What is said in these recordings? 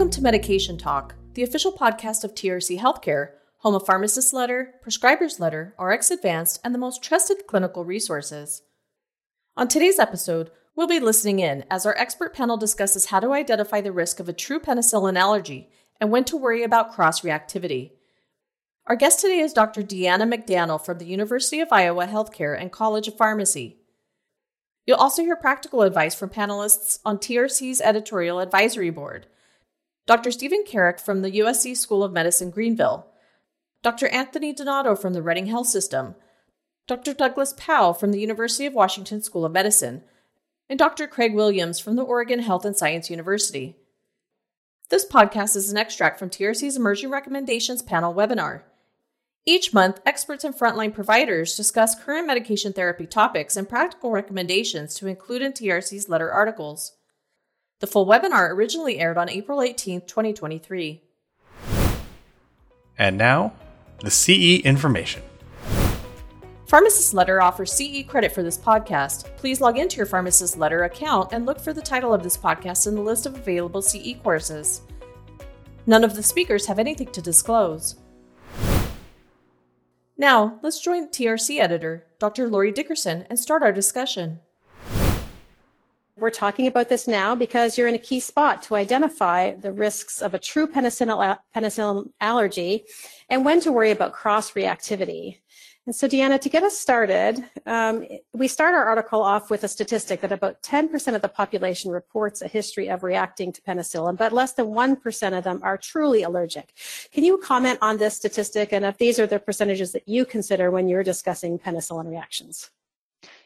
Welcome to Medication Talk, the official podcast of TRC Healthcare, home of Pharmacist Letter, Prescriber's Letter, RX Advanced, and the most trusted clinical resources. On today's episode, we'll be listening in as our expert panel discusses how to identify the risk of a true penicillin allergy and when to worry about cross reactivity. Our guest today is Dr. Deanna McDanel from the University of Iowa Healthcare and College of Pharmacy. You'll also hear practical advice from panelists on TRC's editorial advisory board. Dr. Stephen Carek from the USC School of Medicine Greenville, Dr. Anthony Donato from the Reading Health System, Dr. Douglas Paauw from the University of Washington School of Medicine, and Dr. Craig Williams from the Oregon Health and Science University. This podcast is an extract from TRC's Emerging Recommendations panel webinar. Each month, experts and frontline providers discuss current medication therapy topics and practical recommendations to include in TRC's letter articles. The full webinar originally aired on April 18, 2023. And now, the CE information. Pharmacist Letter offers CE credit for this podcast. Please log into your Pharmacist Letter account and look for the title of this podcast in the list of available CE courses. None of the speakers have anything to disclose. Now, let's join TRC editor, Dr. Lori Dickerson, and start our discussion. We're talking about this now because you're in a key spot to identify the risks of a true penicillin, penicillin allergy and when to worry about cross reactivity. And so, Deanna, to get us started, um, we start our article off with a statistic that about 10% of the population reports a history of reacting to penicillin, but less than 1% of them are truly allergic. Can you comment on this statistic and if these are the percentages that you consider when you're discussing penicillin reactions?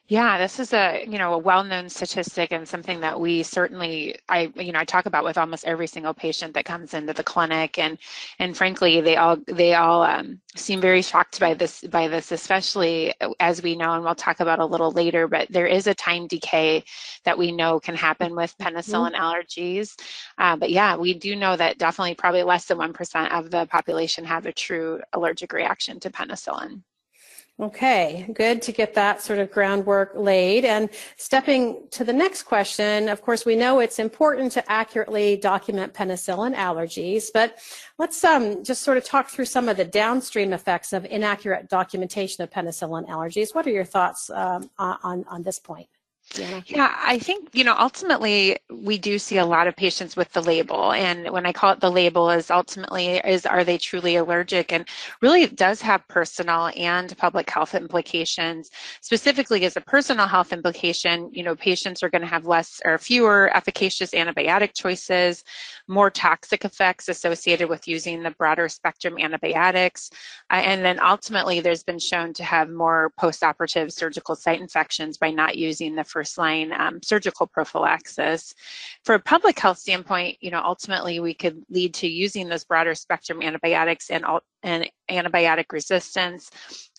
Yeah, this is a you know a well-known statistic and something that we certainly I you know I talk about with almost every single patient that comes into the clinic and and frankly they all they all um, seem very shocked by this by this especially as we know and we'll talk about a little later but there is a time decay that we know can happen with mm-hmm. penicillin mm-hmm. allergies uh, but yeah we do know that definitely probably less than one percent of the population have a true allergic reaction to penicillin. Okay, good to get that sort of groundwork laid. And stepping to the next question, of course, we know it's important to accurately document penicillin allergies, but let's um, just sort of talk through some of the downstream effects of inaccurate documentation of penicillin allergies. What are your thoughts um, on, on this point? Yeah. yeah, I think, you know, ultimately we do see a lot of patients with the label. And when I call it the label is ultimately is are they truly allergic? And really it does have personal and public health implications. Specifically as a personal health implication, you know, patients are going to have less or fewer efficacious antibiotic choices, more toxic effects associated with using the broader spectrum antibiotics. Uh, and then ultimately there's been shown to have more postoperative surgical site infections by not using the first line um, surgical prophylaxis. For a public health standpoint, you know, ultimately we could lead to using those broader spectrum antibiotics and, and antibiotic resistance,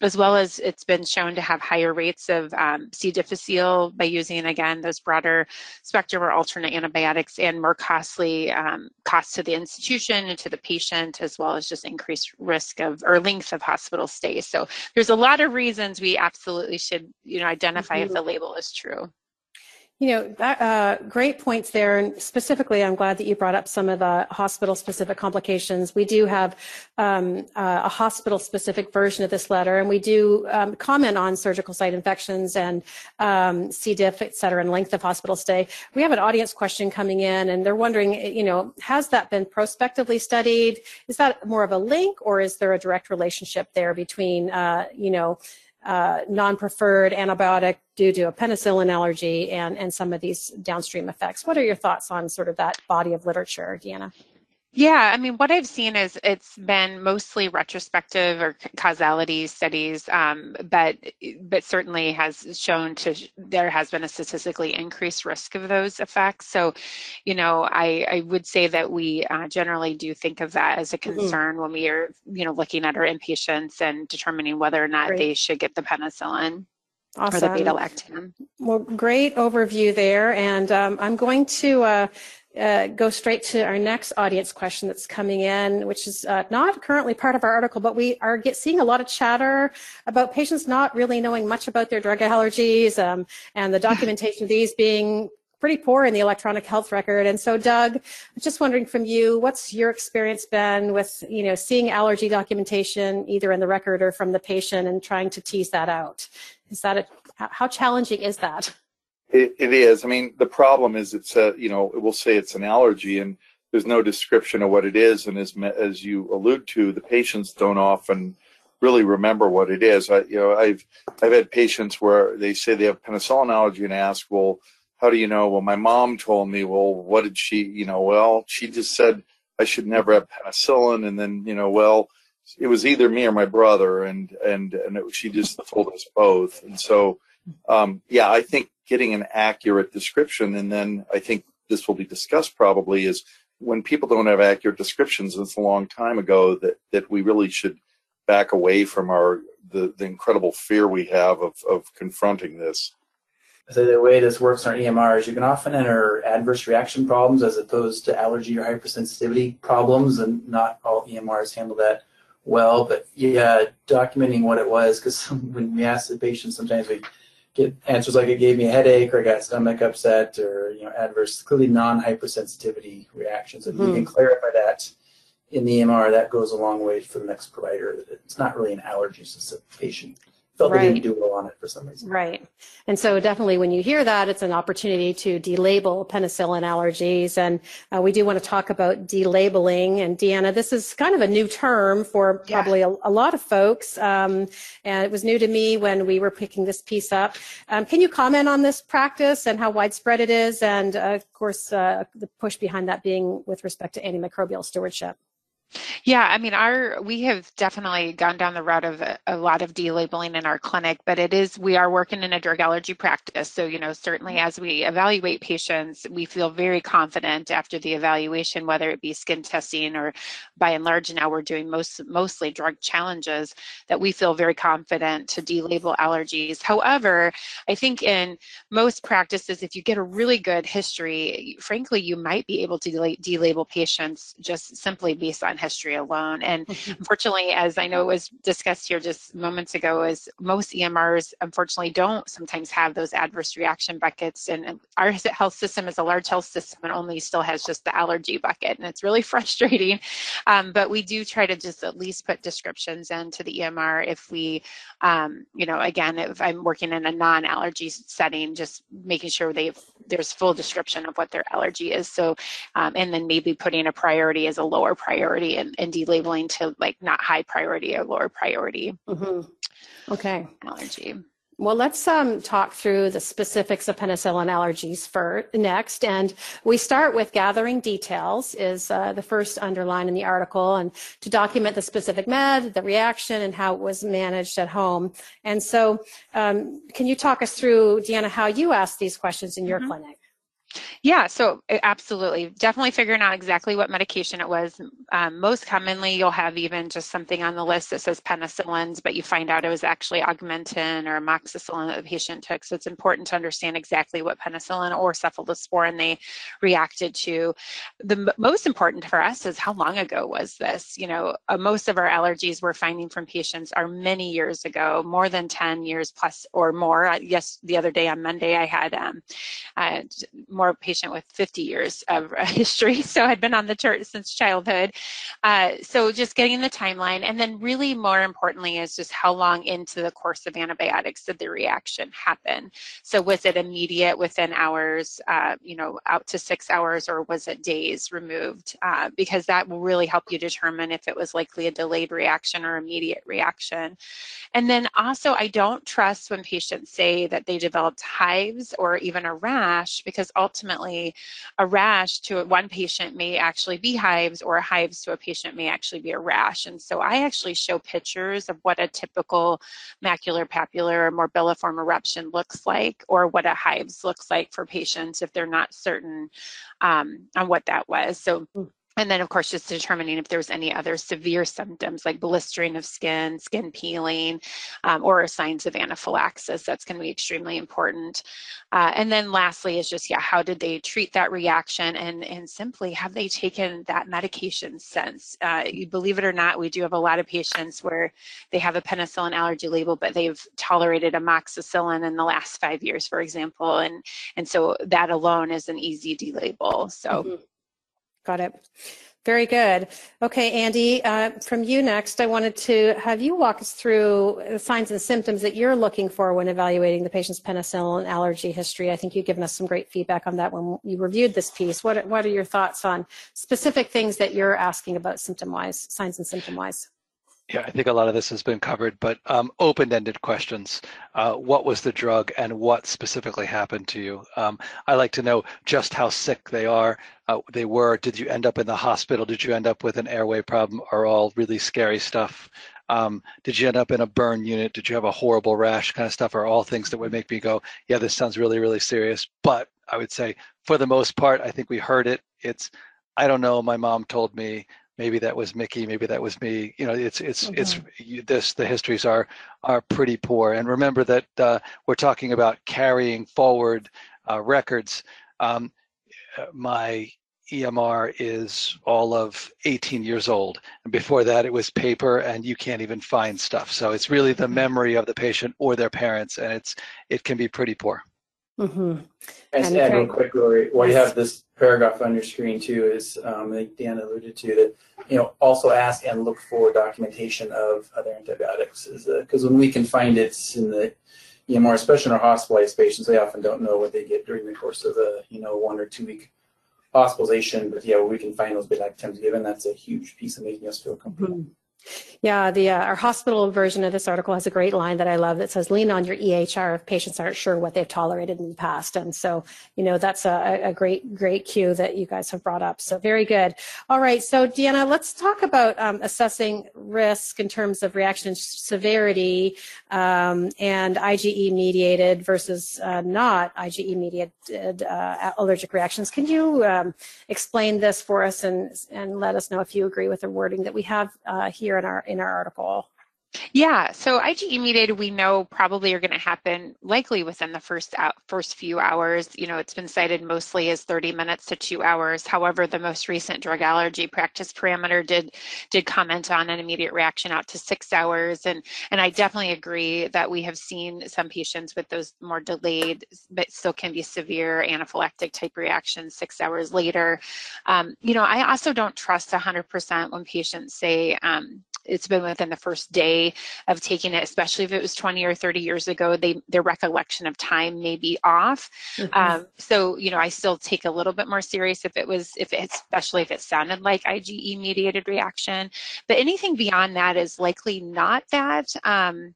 as well as it's been shown to have higher rates of um, C. difficile by using, again, those broader spectrum or alternate antibiotics and more costly um, costs to the institution and to the patient, as well as just increased risk of or length of hospital stay. So there's a lot of reasons we absolutely should, you know, identify mm-hmm. if the label is true. You know, that, uh, great points there. And specifically, I'm glad that you brought up some of the hospital specific complications. We do have um, uh, a hospital specific version of this letter, and we do um, comment on surgical site infections and um, C. diff, et cetera, and length of hospital stay. We have an audience question coming in, and they're wondering, you know, has that been prospectively studied? Is that more of a link, or is there a direct relationship there between, uh, you know, uh, non-preferred antibiotic due to a penicillin allergy and, and some of these downstream effects. What are your thoughts on sort of that body of literature, Deanna? Yeah, I mean, what I've seen is it's been mostly retrospective or causality studies, um, but but certainly has shown to there has been a statistically increased risk of those effects. So, you know, I, I would say that we uh, generally do think of that as a mm-hmm. concern mm-hmm. when we are, you know, looking at our inpatients and determining whether or not Great. they should get the penicillin. Awesome. Or the beta lactam. Well, great overview there. And um, I'm going to uh, uh, go straight to our next audience question that's coming in, which is uh, not currently part of our article, but we are get, seeing a lot of chatter about patients not really knowing much about their drug allergies um, and the documentation of these being pretty poor in the electronic health record. And so, Doug, just wondering from you, what's your experience been with, you know, seeing allergy documentation either in the record or from the patient and trying to tease that out? Is that a, how challenging is that? It, it is. I mean, the problem is it's a, you know, we'll say it's an allergy and there's no description of what it is. And as, as you allude to, the patients don't often really remember what it is. I, you know, I've, I've had patients where they say they have penicillin allergy and ask, well, how do you know? Well, my mom told me, well, what did she, you know, well, she just said I should never have penicillin. And then, you know, well, it was either me or my brother. And, and, and it, she just told us both. And so, um, yeah, I think getting an accurate description, and then I think this will be discussed probably, is when people don't have accurate descriptions, it's a long time ago that, that we really should back away from our the, the incredible fear we have of, of confronting this. So the way this works on our EMR is you can often enter adverse reaction problems as opposed to allergy or hypersensitivity problems, and not all EMRs handle that well. But yeah, documenting what it was, because when we ask the patient, sometimes we get answers like it gave me a headache or I got stomach upset or you know adverse, clearly non-hypersensitivity reactions. If mm-hmm. we can clarify that in the EMR, that goes a long way for the next provider. It's not really an allergy, it's just a patient felt right. they didn't do well on it for some reason. Right. And so definitely when you hear that, it's an opportunity to delabel penicillin allergies. And uh, we do want to talk about delabeling. And Deanna, this is kind of a new term for probably yeah. a, a, lot of folks. Um, and it was new to me when we were picking this piece up. Um, can you comment on this practice and how widespread it is? And uh, of course, uh, the push behind that being with respect to antimicrobial stewardship. Yeah, I mean, our we have definitely gone down the route of a, a, lot of delabeling in our clinic, but it is we are working in a drug allergy practice. So, you know, certainly as we evaluate patients, we feel very confident after the evaluation, whether it be skin testing or by and large now we're doing most mostly drug challenges, that we feel very confident to delabel allergies. However, I think in most practices, if you get a really good history, frankly, you might be able to delabel patients just simply based on history alone. And unfortunately, as I know it was discussed here just moments ago, is most EMRs unfortunately don't sometimes have those adverse reaction buckets. And our health system is a large health system and only still has just the allergy bucket. And it's really frustrating. Um, but we do try to just at least put descriptions into the EMR if we, um, you know, again, if I'm working in a non-allergy setting, just making sure they there's full description of what their allergy is. So, um, and then maybe putting a priority as a lower priority and, and delabeling to like not high priority or lower priority. Mm-hmm. Okay. Allergy. Well, let's um, talk through the specifics of penicillin allergies for next. And we start with gathering details is uh, the first underline in the article and to document the specific med, the reaction, and how it was managed at home. And so um, can you talk us through, Deanna, how you asked these questions in your mm-hmm. clinic? Yeah, so absolutely. Definitely figuring out exactly what medication it was. Um, most commonly, you'll have even just something on the list that says penicillins, but you find out it was actually augmentin or amoxicillin that the patient took. So it's important to understand exactly what penicillin or cephalosporin they reacted to. The m- most important for us is how long ago was this? You know, uh, most of our allergies we're finding from patients are many years ago, more than 10 years plus or more. Yes, the other day on Monday, I had um, uh, more more patient with 50 years of history. So I'd been on the chart since childhood. Uh, so just getting the timeline. And then really more importantly is just how long into the course of antibiotics did the reaction happen? So was it immediate within hours, uh, you know, out to six hours or was it days removed? Uh, because that will really help you determine if it was likely a delayed reaction or immediate reaction. And then also I don't trust when patients say that they developed hives or even a rash because ultimately ultimately a rash to one patient may actually be hives or hives to a patient may actually be a rash. And so I actually show pictures of what a typical macular papular or morbilliform eruption looks like or what a hives looks like for patients if they're not certain um, on what that was. So and then of course just determining if there's any other severe symptoms like blistering of skin skin peeling um, or signs of anaphylaxis that's going to be extremely important. Uh, and then lastly is just yeah how did they treat that reaction? And and simply have they taken that medication since? Uh, you believe it or not we do have a lot of patients where they have a penicillin allergy label but they've tolerated amoxicillin in the last five years for example and and so that alone is an easy delabel. So mm-hmm. Got it. Very good. Okay, Andy, uh, from you next, I wanted to have you walk us through the signs and symptoms that you're looking for when evaluating the patient's penicillin allergy history. I think you've given us some great feedback on that when you reviewed this piece. What, what are your thoughts on specific things that you're asking about symptom-wise, signs and symptom-wise? Yeah, I think a lot of this has been covered, but um, open-ended questions. Uh, what was the drug and what specifically happened to you? Um, I like to know just how sick they are. Uh, they were. Did you end up in the hospital? Did you end up with an airway problem? Are all really scary stuff? Um, did you end up in a burn unit? Did you have a horrible rash? Kind of stuff are all things that would make me go, yeah, this sounds really, really serious. But I would say, for the most part, I think we heard it. It's, I don't know. My mom told me maybe that was Mickey, maybe that was me. You know, it's it's mm-hmm. it's you, this. The histories are are pretty poor. And remember that uh, we're talking about carrying forward uh, records. Um, my EMR is all of 18 years old, and before that it was paper, and you can't even find stuff. So it's really the mm-hmm. memory of the patient or their parents, and it's it can be pretty poor. Mm-hmm. I just add real quick, Lori, while you have this paragraph on your screen too, is um, think Dan alluded to that, you know, also ask and look for documentation of other antibiotics. Because when we can find it in the EMR, especially in our hospitalized patients, they often don't know what they get during the course of a, you know, one or two week hospitalization. But yeah, we can find those bit times given. That's a huge piece of making us feel comfortable. Mm-hmm. Yeah, the uh, our hospital version of this article has a great line that I love that says, "Lean on your EHR if patients aren't sure what they've tolerated in the past." And so, you know, that's a, a great, great cue that you guys have brought up. So very good. All right, so Deanna, let's talk about um, assessing risk in terms of reaction severity um, and IgE mediated versus uh, not IgE mediated uh, allergic reactions. Can you um, explain this for us and and let us know if you agree with the wording that we have uh, here? in our in our article. Yeah, so IgE mediated we know probably are going to happen likely within the first out, first few hours. You know, it's been cited mostly as 30 minutes to 2 hours. However, the most recent drug allergy practice parameter did did comment on an immediate reaction out to 6 hours and and I definitely agree that we have seen some patients with those more delayed but still can be severe anaphylactic type reactions 6 hours later. Um, you know, I also don't trust 100% when patients say um, it's been within the first day of taking it, especially if it was 20 or 30 years ago, they their recollection of time may be off. Mm-hmm. Um, so, you know, I still take a little bit more serious if it was, if it, especially if it sounded like IgE mediated reaction. But anything beyond that is likely not that. Um,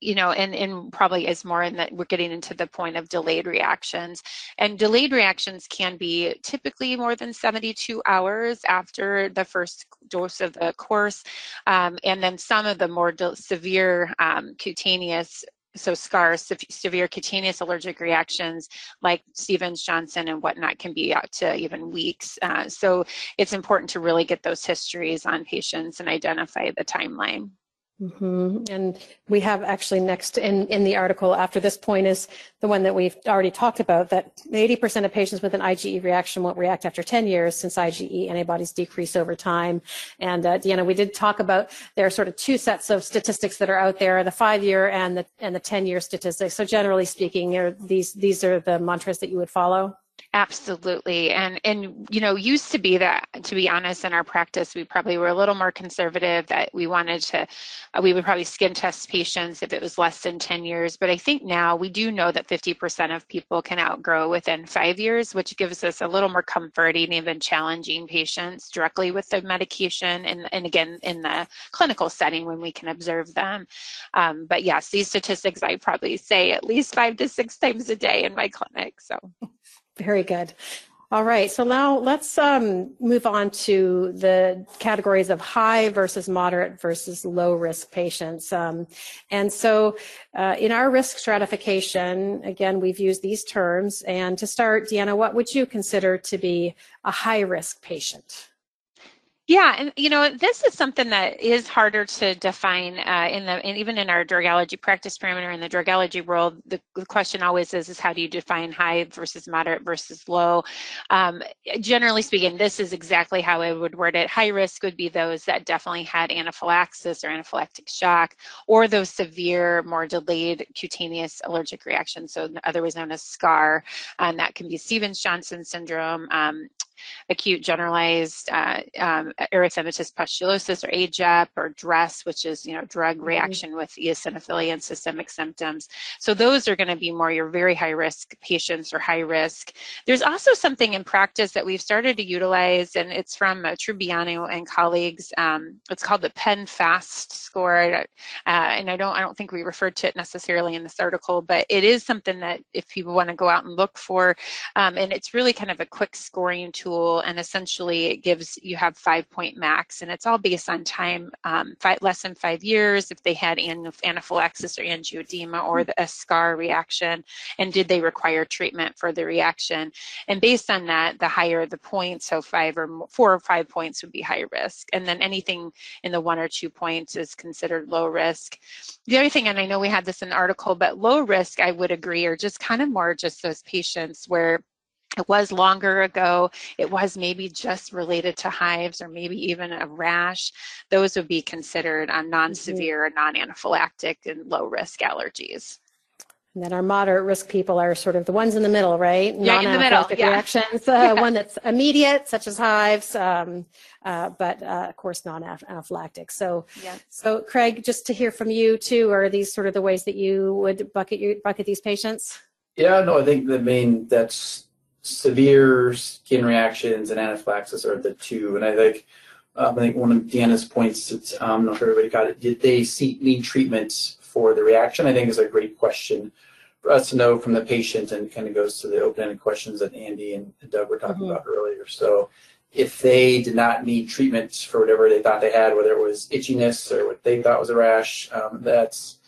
you know, and, and probably is more in that we're getting into the point of delayed reactions. And delayed reactions can be typically more than 72 hours after the first dose of the course. Um, and then some of the more severe um, cutaneous so scars, severe cutaneous allergic reactions like Stevens-Johnson and whatnot can be out to even weeks. Uh, so it's important to really get those histories on patients and identify the timeline. Mm-hmm. And we have actually next in, in the article after this point is the one that we've already talked about that 80% of patients with an IgE reaction won't react after 10 years since IgE antibodies decrease over time. And uh, Deanna, we did talk about there are sort of two sets of statistics that are out there, the five year and the, and the 10 year statistics. So generally speaking, these, these are the mantras that you would follow? Absolutely. And and you know, used to be that to be honest in our practice, we probably were a little more conservative that we wanted to uh, we would probably skin test patients if it was less than 10 years, but I think now we do know that 50% of people can outgrow within 5 years, which gives us a little more comforting even challenging patients directly with the medication and and again in the clinical setting when we can observe them. Um, but yes, these statistics I probably say at least 5 to 6 times a day in my clinic. So very good. All right, so now let's um, move on to the categories of high versus moderate versus low risk patients. Um, and so uh, in our risk stratification, again, we've used these terms. And to start, Deanna, what would you consider to be a high risk patient? Yeah, and you know, this is something that is harder to define uh, in the, and even in our drug allergy practice parameter in the drug allergy world. The, the, question always is, is how do you define high versus moderate versus low? Um, generally speaking, this is exactly how I would word it. High risk would be those that definitely had anaphylaxis or anaphylactic shock, or those severe, more delayed cutaneous allergic reactions, so otherwise known as SCAR, and that can be Stevens-Johnson syndrome, um, acute generalized uh, um, erythematous pustulosis or AGEP or DRESS, which is, you know, drug mm-hmm. reaction with eosinophilia and systemic symptoms. So those are going to be more your very high risk patients or high risk. There's also something in practice that we've started to utilize, and it's from uh, Trubiano and colleagues. Um, it's called the PEN-FAST score, uh, and I don't, I don't think we referred to it necessarily in this article, but it is something that if people want to go out and look for, um, and it's really kind of a quick scoring tool tool and essentially it gives you have five point max and it's all based on time um, five, less than five years if they had anaphylaxis or angioedema or the, a scar reaction and did they require treatment for the reaction? And based on that the higher the points so five or more, four or five points would be high risk and then anything in the one or two points is considered low risk. The other thing and i know we had this in the article but low risk i would agree are just kind of more just those patients where it was longer ago. It was maybe just related to hives or maybe even a rash. Those would be considered um, non-severe, mm-hmm. non-anaphylactic and low-risk allergies. And then our moderate risk people are sort of the ones in the middle, right? Yeah, in the middle. Yeah. reactions. Uh, one that's immediate, such as hives, um, uh, but uh, of course non-anaphylactic. So, yeah. so Craig, just to hear from you too, are these sort of the ways that you would bucket your, bucket these patients? Yeah, no, I think the main that's severe skin reactions and anaphylaxis are the two. And I think um, I think one of Deanna's points, that, um, not sure everybody got it. Did they seek need treatment for the reaction? I think is a great question for us to know from the patient, and kind of goes to the open-ended questions that Andy and Doug were talking mm-hmm. about earlier. So, if they did not need treatment for whatever they thought they had, whether it was itchiness or what they thought was a rash, um, that's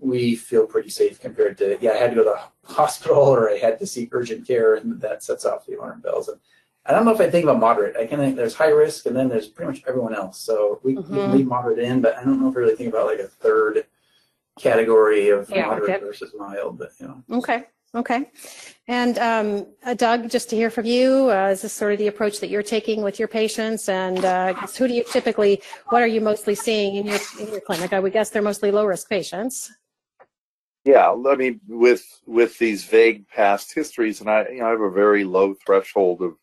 we feel pretty safe compared to yeah I had to go to the hospital or I had to seek urgent care and that sets off the alarm bells. And I don't know if I think about moderate. I can think there's high risk and then there's pretty much everyone else. So we, mm-hmm. we can leave moderate in but I don't know if I really think about like a third category of yeah, moderate okay. versus mild but you know. Okay okay. And um, uh, Doug just to hear from you uh, is this sort of the approach that you're taking with your patients? And uh, who do you typically what are you mostly seeing in your in your clinic? I would guess they're mostly low risk patients yeah, I mean, with with these vague past histories, and I, you know, I have a very low threshold of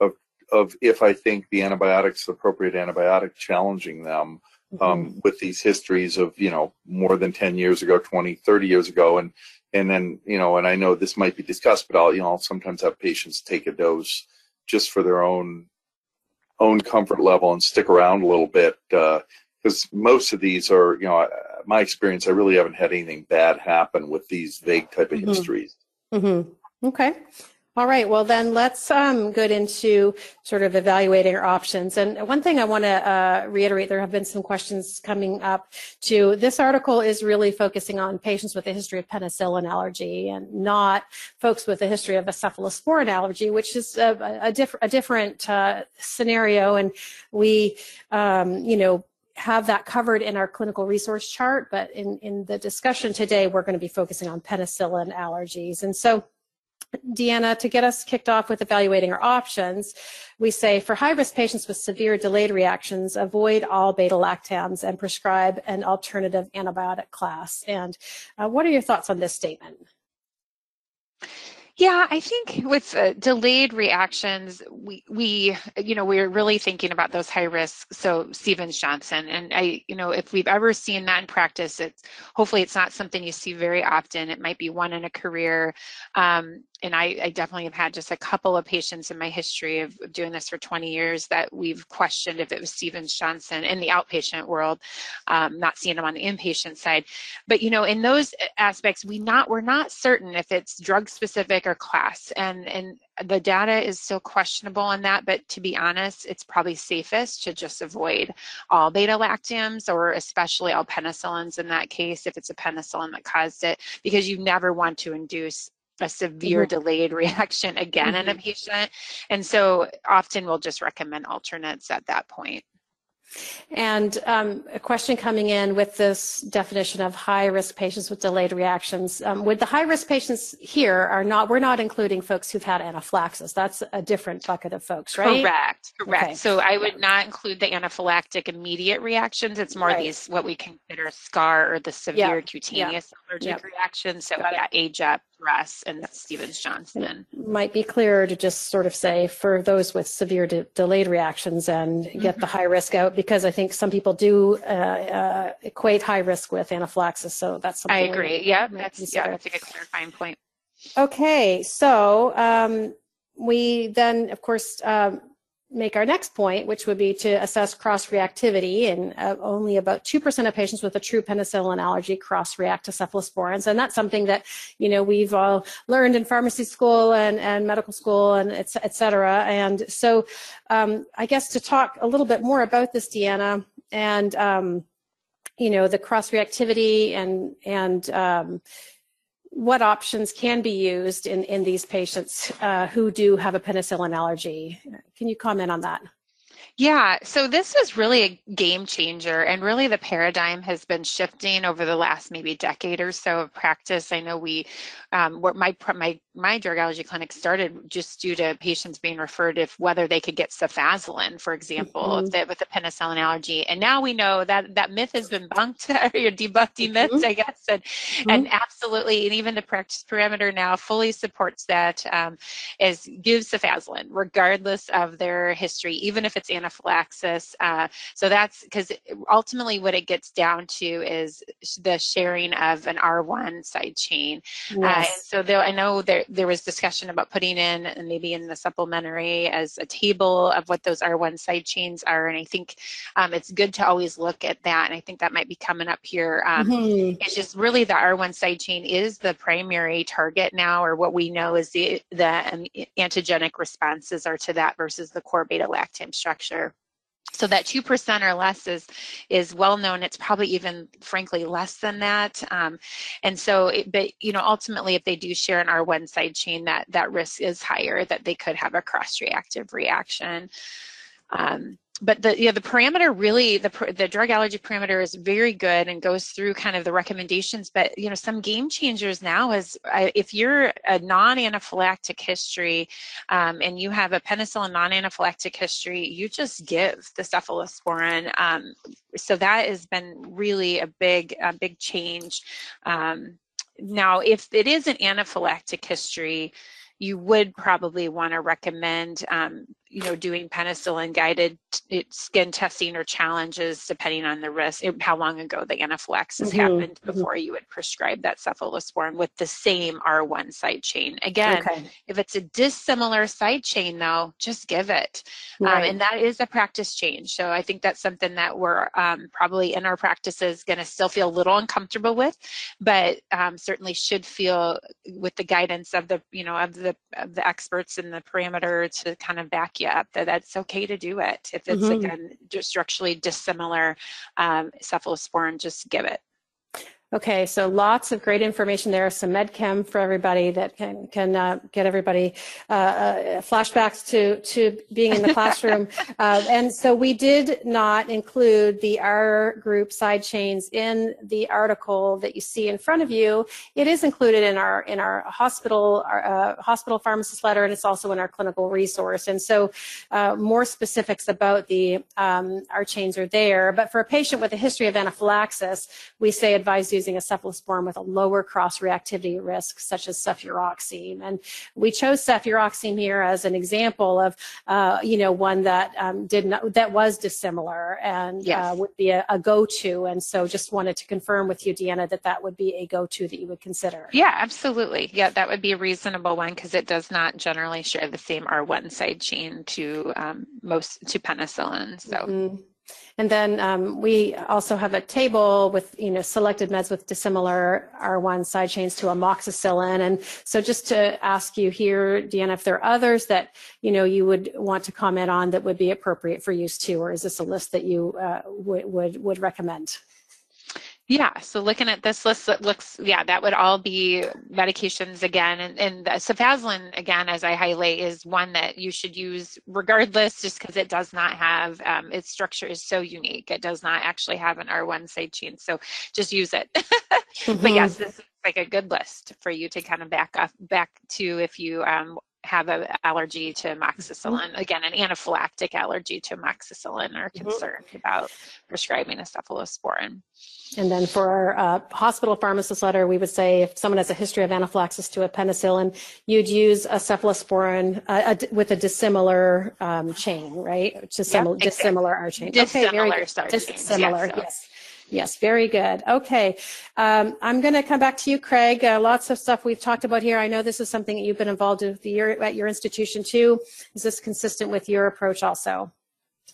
of of if I think the antibiotic's appropriate antibiotic, challenging them mm-hmm. um, with these histories of you know more than ten years ago, 20, 30 years ago, and and then you know, and I know this might be discussed, but I'll you know I'll sometimes have patients take a dose just for their own own comfort level and stick around a little bit. Uh, because most of these are, you know, my experience, I really haven't had anything bad happen with these vague type of mm-hmm. histories. Mm-hmm. Okay. All right. Well, then let's um, get into sort of evaluating our options. And one thing I want to uh, reiterate, there have been some questions coming up too. This article is really focusing on patients with a history of penicillin allergy and not folks with a history of a cephalosporin allergy, which is a, a, diff- a different uh, scenario. And we, um, you know, have that covered in our clinical resource chart, but in, in the discussion today, we're going to be focusing on penicillin allergies. And so, Deanna, to get us kicked off with evaluating our options, we say for high risk patients with severe delayed reactions, avoid all beta lactams and prescribe an alternative antibiotic class. And uh, what are your thoughts on this statement? Yeah, I think with uh, delayed reactions, we we you know we're really thinking about those high risk. So Stevens Johnson, and I you know if we've ever seen that in practice, it's hopefully it's not something you see very often. It might be one in a career. Um, and I, I, definitely have had just a couple of patients in my history of, doing this for 20 years that we've questioned if it was Stevens Johnson in the outpatient world, um, not seeing them on the inpatient side. But you know, in those aspects, we not we're not certain if it's drug specific or class, and and the data is still questionable on that. But to be honest, it's probably safest to just avoid all beta lactams or especially all penicillins in that case if it's a penicillin that caused it, because you never want to induce a severe mm-hmm. delayed reaction again mm-hmm. in a mm-hmm. patient. And so often we'll just recommend alternates at that point. And um, a question coming in with this definition of high risk patients with delayed reactions. Um, with the high risk patients here are not, we're not including folks who've had anaphylaxis. That's a different bucket of folks, right? Correct, correct. Okay. So I would not include the anaphylactic immediate reactions. It's more right. these, what we consider SCAR or the severe cutaneous allergic reactions. So yeah, AGEP, DRESS and Stevens Johnson. might be clearer to just sort of say for those with severe de- delayed reactions and mm-hmm. get the high risk out because I think some people do uh, uh, equate high risk with anaphylaxis. So that's something I agree. Yeah, that's yeah, that's a good clarifying point. Okay, so um, we then, of course, um, make our next point, which would be to assess cross-reactivity. And uh, only about 2% of patients with a true penicillin allergy cross-react to cephalosporins. And that's something that, you know, we've all learned in pharmacy school and, and medical school and et, et cetera. And so um, I guess to talk a little bit more about this, Deanna, and, um, you know, the cross-reactivity and, and um, what options can be used in, in these patients uh, who do have a penicillin allergy. Can you comment on that? Yeah, so this was really a game changer, and really the paradigm has been shifting over the last maybe decade or so of practice. I know we, um, my my my drug allergy clinic started just due to patients being referred if whether they could get cefazolin, for example, mm-hmm. the, with a penicillin allergy, and now we know that that myth has been bunked or debunked myths, mm-hmm. I guess, and mm-hmm. and absolutely, and even the practice parameter now fully supports that um, is gives cefazolin regardless of their history, even if it's anaphylaxis. Uh, so that's because ultimately what it gets down to is the sharing of an R1 side chain. Uh, yes. Uh, so I know there, there was discussion about putting in and maybe in the supplementary as a table of what those R1 side chains are. And I think um, it's good to always look at that. And I think that might be coming up here. Um, mm-hmm. It's just really the R1 side chain is the primary target now, or what we know is the, the um, antigenic responses are to that versus the core beta lactam structure. So that 2% or less is, is well known. It's probably even, frankly, less than that. Um, and so, it, but, you know, ultimately, if they do share an R1 side chain, that, that risk is higher that they could have a cross-reactive reaction. Um, but the yeah the parameter really the the drug allergy parameter is very good and goes through kind of the recommendations. But you know some game changers now is if you're a non-anaphylactic history um, and you have a penicillin non-anaphylactic history you just give the cephalosporin um, so that has been really a big a big change. Um, now if it is an anaphylactic history you would probably want to recommend um, you know, doing penicillin guided skin testing or challenges depending on the risk, how long ago the anaphylaxis mm-hmm. happened mm-hmm. before mm-hmm. you would prescribe that cephalosporin with the same R1 side chain. Again, okay. if it's a dissimilar side chain though, just give it. Um, right. Um, and that is a practice change. So I think that's something that we're um, probably in our practices going to still feel a little uncomfortable with, but um, certainly should feel with the guidance of the, you know, of the, of the experts and the parameter to kind of back you up that that's okay to do it. If it's mm-hmm. again structurally dissimilar um, cephalosporin, just give it. Okay, so lots of great information there. Some medchem for everybody that can can uh, get everybody uh, uh, flashbacks to to being in the classroom. Uh, and so we did not include the R group side chains in the article that you see in front of you. It is included in our in our hospital our, uh, hospital pharmacist letter, and it's also in our clinical resource. And so uh, more specifics about the um, R chains are there. But for a patient with a history of anaphylaxis, we say advise using a cephalosporin with a lower cross-reactivity risk, such as cefuroxime. And we chose cefuroxime here as an example of, uh, you know, one that um, did not, that was dissimilar and uh, yes. uh, would be a, a, go-to. And so just wanted to confirm with you, Deanna, that that would be a go-to that you would consider. Yeah, absolutely. Yeah, that would be a reasonable one because it does not generally share the same R1 side chain to um, most to penicillin. So. Mm-hmm. And then um, we also have a table with, you know, selected meds with dissimilar R1 side chains to amoxicillin. And so just to ask you here, Deanna, if there are others that, you know, you would want to comment on that would be appropriate for use too, or is this a list that you uh, would, would, would recommend? Yeah, so looking at this list, it looks, yeah, that would all be medications again. And, and the cefazolin, again, as I highlight, is one that you should use regardless, just because it does not have, um, its structure is so unique. It does not actually have an R1 side chain. So just use it. mm-hmm. But yes, this is like a good list for you to kind of back up, back to if you um, have an allergy to amoxicillin, mm-hmm. again, an anaphylactic allergy to amoxicillin or mm-hmm. concerned mm-hmm. about prescribing a cephalosporin. And then for our uh, hospital pharmacist letter, we would say if someone has a history of anaphylaxis to a penicillin, you'd use a cephalosporin uh, a, with a dissimilar um, chain, right? Dissimilar, yep, dissimilar R chain. Dissimilar, okay, very good. Dissimilar, yes. Yes. Yes, very good. Okay. Um, I'm going to come back to you, Craig. Uh, lots of stuff we've talked about here. I know this is something that you've been involved with your, at your institution too. Is this consistent with your approach also?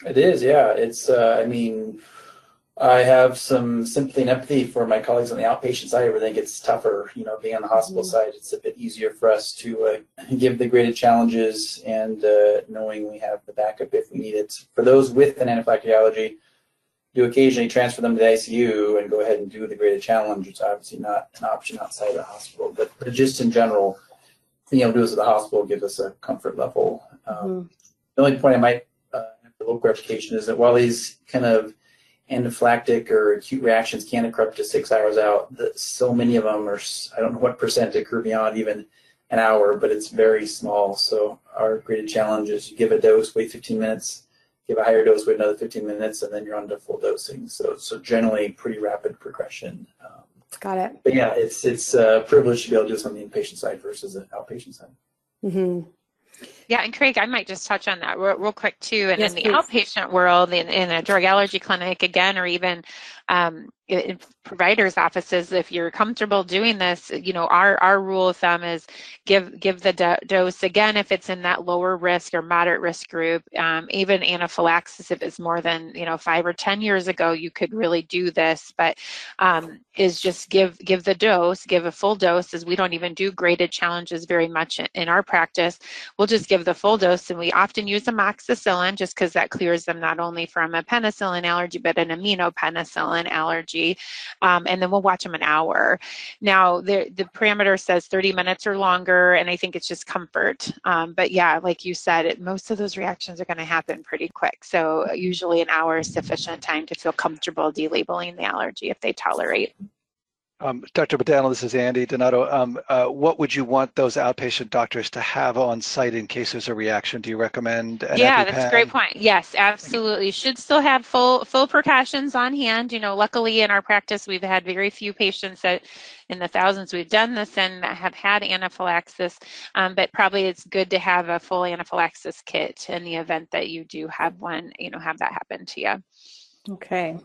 It is, yeah. It's, uh, I mean, I have some sympathy and empathy for my colleagues on the outpatient side. Everything gets tougher, you know, being on the hospital mm-hmm. side, it's a bit easier for us to uh, give the graded challenges and uh, knowing we have the backup if we need it. For those with an anaphylactic allergy, you occasionally transfer them to the ICU and go ahead and do the graded challenge. It's obviously not an option outside of the hospital, but, but just in general, being able to do this at the hospital gives us a comfort level. Um, mm-hmm. The only point I might uh, have for local education is that while these kind of anaphylactic or acute reactions can occur up to six hours out, that so many of them are, I don't know what percent occur beyond even an hour, but it's very small. So our graded challenge is you give a dose, wait 15 minutes, give a higher dose, wait another 15 minutes, and then you're on to full dosing. So, so generally pretty rapid progression. Um, Got it. But yeah, it's it's a privilege to be able to do this on the inpatient side versus the outpatient side. Mm-hmm. Yeah, and Craig, I might just touch on that real, real quick too. And yes, in the please. outpatient world, in, in a drug allergy clinic, again, or even um, providers offices if you're comfortable doing this you know our our rule of thumb is give give the do- dose again if it's in that lower risk or moderate risk group um, even anaphylaxis if it's more than you know five or ten years ago you could really do this but um, is just give give the dose give a full dose as we don't even do graded challenges very much in, in our practice. We'll just give the full dose and we often use amoxicillin just because that clears them not only from a penicillin allergy but an aminopenicillin allergy um, and then we'll watch them an hour. Now, the, the parameter says 30 minutes or longer, and I think it's just comfort. Um, but yeah, like you said, it, most of those reactions are going to happen pretty quick. So usually an hour is sufficient time to feel comfortable delabeling the allergy if they tolerate. Um, Dr. Badano, this is Andy Donato. Um, uh, what would you want those outpatient doctors to have on site in case there's a reaction? Do you recommend? yeah, EpiPen? that's a great point. Yes, absolutely. Should still have full full precautions on hand. You know, luckily in our practice, we've had very few patients that, in the thousands we've done this and have had anaphylaxis. Um, but probably it's good to have a full anaphylaxis kit in the event that you do have one. You know, have that happen to you. Okay.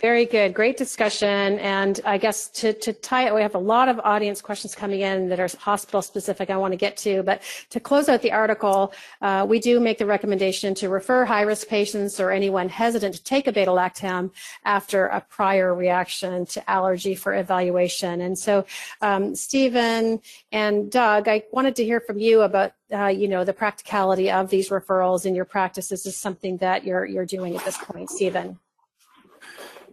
Very good. Great discussion. And I guess to, to tie it, we have a lot of audience questions coming in that are hospital specific I want to get to. But to close out the article, uh, we do make the recommendation to refer high risk patients or anyone hesitant to take a beta lactam after a prior reaction to allergy for evaluation. And so, um, Stephen and Doug, I wanted to hear from you about uh, you know, the practicality of these referrals in your practice. Is this something that you're, you're doing at this point, Stephen?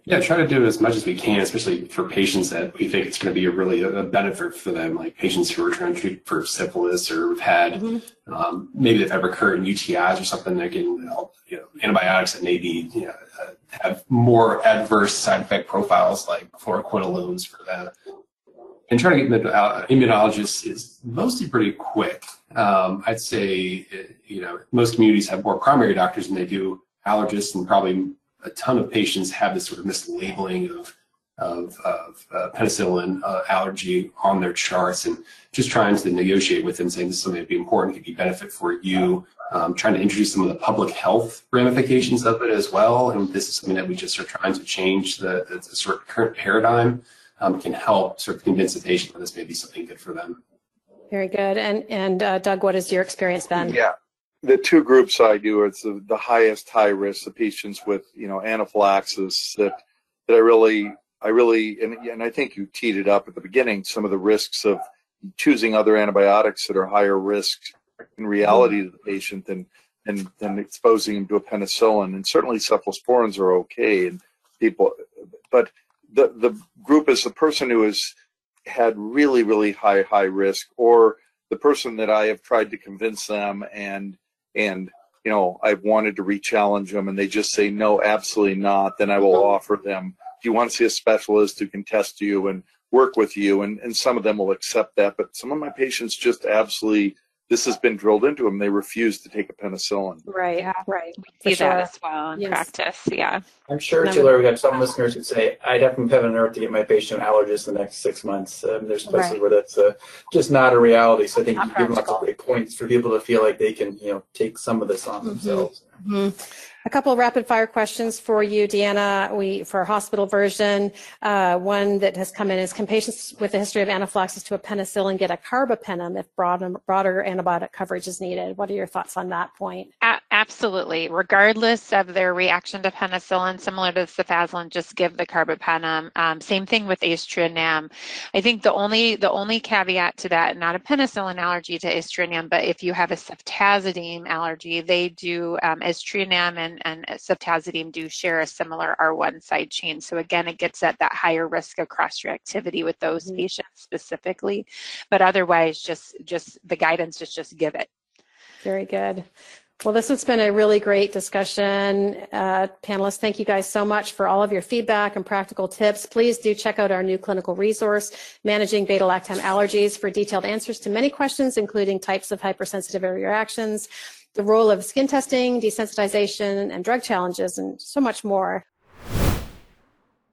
Yeah, try to do as much as we can, especially for patients that we think it's going to be a really a benefit for them, like patients who are trying to treat for syphilis or have had mm-hmm. um, maybe they've had recurrent UTIs or something that can help, you know, antibiotics that maybe you know, uh, have more adverse side effect profiles like fluoroquinolones for that. And trying to get uh, immunologists is mostly pretty quick. Um, I'd say, you know, most communities have more primary doctors than they do allergists and probably a ton of patients have this sort of mislabeling of of, of uh, penicillin uh, allergy on their charts and just trying to negotiate with them saying this is something that would be important, could be benefit for you, um, trying to introduce some of the public health ramifications of it as well. And this is something that we just are trying to change the, the, the sort of current paradigm um, can help sort of convince the patient that this may be something good for them. Very good. And, and uh, Doug, what has your experience been? Yeah, the two groups I do are the, the highest high risk, the patients with you know anaphylaxis that that I really I really and and I think you teed it up at the beginning some of the risks of choosing other antibiotics that are higher risk in reality to the patient than than, than exposing them to a penicillin. And certainly cephalosporins are okay and people but the the group is the person who has had really really high high risk, or the person that I have tried to convince them and and you know I've wanted to re-challenge them, and they just say no, absolutely not. Then I will uh-huh. offer them. Do you want to see a specialist who can test you and work with you? And and some of them will accept that, but some of my patients just absolutely this has been drilled into them. They refuse to take a penicillin. Right, Yeah. right. We see For that as well in Yes. practice. Yeah. I'm sure No, too, Larry, we have some listeners who say, I'd have from heaven and earth to get my patient an allergist in the next six months. Um, there's places Right. where that's uh, just not a reality. So I think Not you give them lots practical. of great points for people to feel like they can, you know, take some of this on Mhm. themselves. Mhm. A couple of rapid fire questions for you, Deanna. We for hospital version. Uh, one that has come in is: Can patients with a history of anaphylaxis to a penicillin get a carbapenem if broader, broader antibiotic coverage is needed? What are your thoughts on that point? A- absolutely. Regardless of their reaction to penicillin, similar to cefazolin, just give the carbapenem. Um, same thing with aztreonam. I think the only the only caveat to that, not a penicillin allergy to aztreonam, but if you have a ceftazidime allergy, they do um, aztreonam and and ceftazidime do share a similar R1 side chain. So again, it gets at that higher risk of cross reactivity with those Mhm. patients specifically. But otherwise, just just the guidance is just give it. Very good. Well, this has been a really great discussion. Uh, panelists, thank you guys so much for all of your feedback and practical tips. Please do check out our new clinical resource, Managing Beta Lactam Allergies, for detailed answers to many questions, including types of hypersensitive reactions, the role of skin testing, desensitization, and drug challenges, and so much more.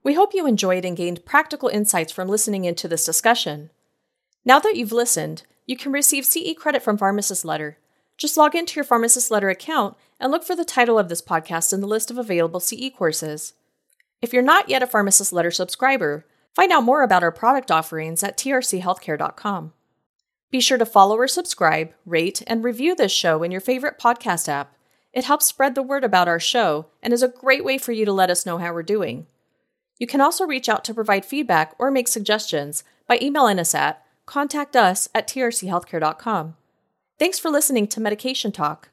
We hope you enjoyed and gained practical insights from listening into this discussion. Now that you've listened, you can receive CE credit from Pharmacist Letter. Just log into your Pharmacist Letter account and look for the title of this podcast in the list of available CE courses. If you're not yet a Pharmacist Letter subscriber, find out more about our product offerings at trchealthcare.com. Be sure to follow or subscribe, rate, and review this show in your favorite podcast app. It helps spread the word about our show and is a great way for you to let us know how we're doing. You can also reach out to provide feedback or make suggestions by emailing us at contact us at trchealthcare.com. Thanks for listening to Medication Talk.